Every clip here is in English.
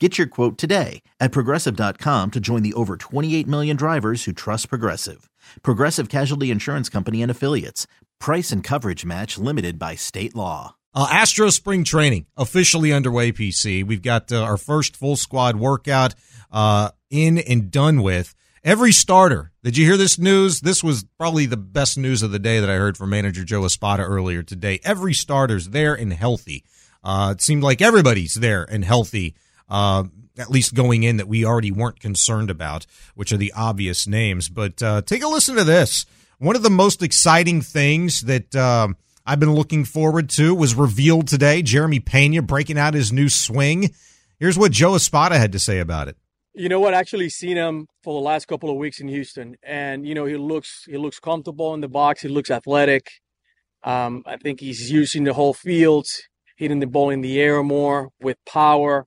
Get your quote today at progressive.com to join the over 28 million drivers who trust Progressive. Progressive Casualty Insurance Company and Affiliates. Price and coverage match limited by state law. Uh, Astro Spring Training officially underway, PC. We've got uh, our first full squad workout uh, in and done with. Every starter. Did you hear this news? This was probably the best news of the day that I heard from manager Joe Espada earlier today. Every starter's there and healthy. Uh, it seemed like everybody's there and healthy uh, at least going in that we already weren't concerned about, which are the obvious names. But uh, take a listen to this. One of the most exciting things that uh, I've been looking forward to was revealed today. Jeremy Pena breaking out his new swing. Here's what Joe Espada had to say about it. You know what? Actually seen him for the last couple of weeks in Houston, and you know he looks he looks comfortable in the box. He looks athletic. Um, I think he's using the whole field, hitting the ball in the air more with power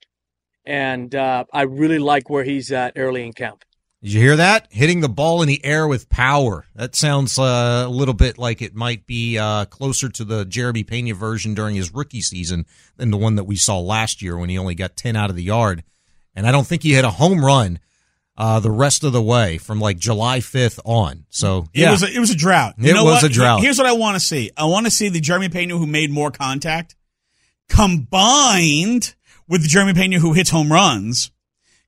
and uh, I really like where he's at early in camp. Did you hear that? Hitting the ball in the air with power. That sounds uh, a little bit like it might be uh, closer to the Jeremy Pena version during his rookie season than the one that we saw last year when he only got 10 out of the yard. And I don't think he hit a home run uh, the rest of the way from like July 5th on. So yeah. it was a, it was a drought. You it was what? a drought. Here's what I want to see. I want to see the Jeremy Pena who made more contact combined with the Jeremy Pena who hits home runs,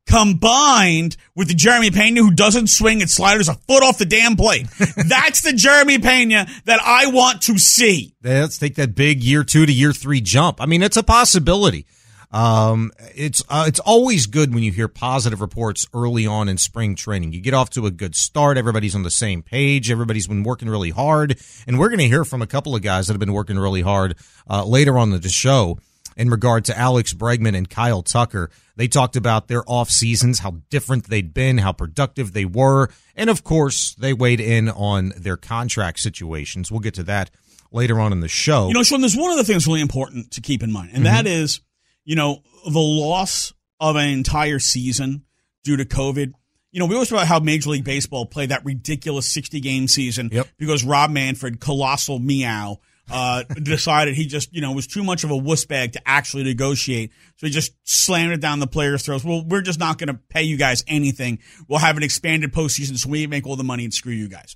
combined with the Jeremy Pena who doesn't swing at sliders a foot off the damn plate. That's the Jeremy Pena that I want to see. Let's take that big year two to year three jump. I mean, it's a possibility. Um, it's uh, it's always good when you hear positive reports early on in spring training. You get off to a good start. Everybody's on the same page. Everybody's been working really hard, and we're going to hear from a couple of guys that have been working really hard uh, later on the show in regard to Alex Bregman and Kyle Tucker. They talked about their off seasons, how different they'd been, how productive they were, and of course, they weighed in on their contract situations. We'll get to that later on in the show. You know, Shaun, there's one other thing that's really important to keep in mind, and mm-hmm. that is, you know, the loss of an entire season due to COVID. You know, we always talk about how Major League Baseball played that ridiculous 60 game season yep. because Rob Manfred, colossal meow, uh, decided he just, you know, was too much of a wuss bag to actually negotiate. So he just slammed it down the players' throats. Well, we're just not going to pay you guys anything. We'll have an expanded postseason so we make all the money and screw you guys.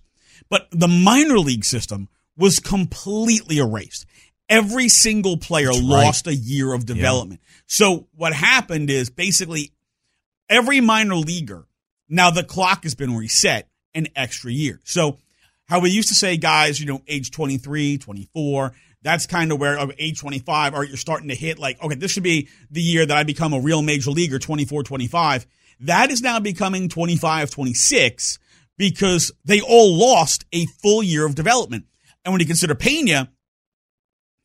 But the minor league system was completely erased. Every single player That's lost right. a year of development. Yeah. So what happened is basically every minor leaguer, now the clock has been reset an extra year. So how we used to say guys, you know, age 23, 24, that's kind of where age 25, or you're starting to hit like, okay, this should be the year that I become a real major leaguer, 24, 25. That is now becoming 25, 26 because they all lost a full year of development. And when you consider Pena,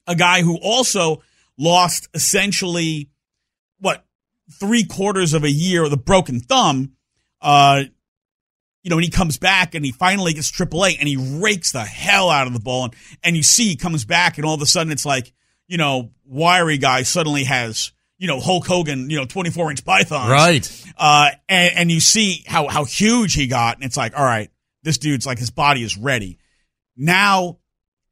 a guy who also lost essentially what three quarters of a year with a broken thumb, uh, you know, when he comes back and he finally gets AAA and he rakes the hell out of the ball, and, and you see he comes back, and all of a sudden it's like, you know, wiry guy suddenly has, you know, Hulk Hogan, you know, 24 inch pythons. Right. Uh, and, and you see how, how huge he got, and it's like, all right, this dude's like, his body is ready. Now,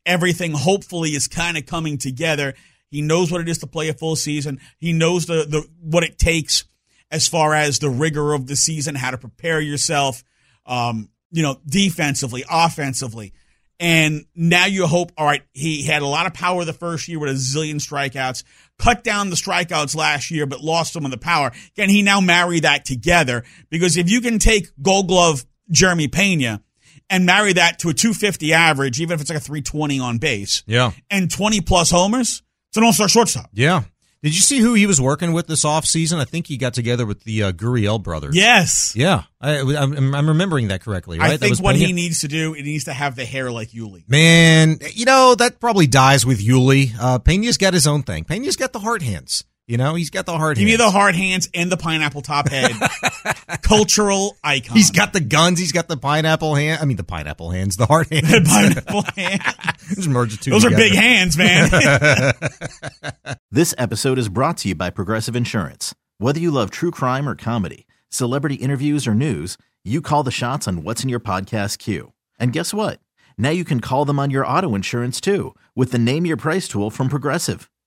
everything hopefully is kind of coming together. He knows what it is to play a full season. He knows the, the what it takes as far as the rigor of the season, how to prepare yourself um, you know, defensively, offensively. And now you hope, all right, he had a lot of power the first year with a zillion strikeouts, cut down the strikeouts last year, but lost some of the power. Can he now marry that together? Because if you can take gold glove Jeremy Pena and marry that to a 250 average, even if it's like a 320 on base, Yeah. and 20 plus homers, it's an all star shortstop. Yeah. Did you see who he was working with this offseason? I think he got together with the uh, Gurriel brothers. Yes. Yeah. I, I'm, I'm remembering that correctly, right? I That think was what he needs to do, it needs to have the hair like Yuli. Man, you know, that probably dies with Yuli. Uh, Pena's got his own thing. Pena's got the heart hands. You know, he's got the hard Give me the hard hands and the pineapple top head. Cultural icon. He's got the guns. He's got the pineapple hand. I mean, the pineapple hands, the hard hands. pineapple hand. Just merge the two Those are big hands, man. This episode is brought to you by Progressive Insurance. Whether you love true crime or comedy, celebrity interviews or news, you call the shots on what's in your podcast queue. And guess what? Now you can call them on your auto insurance too with the Name Your Price tool from Progressive.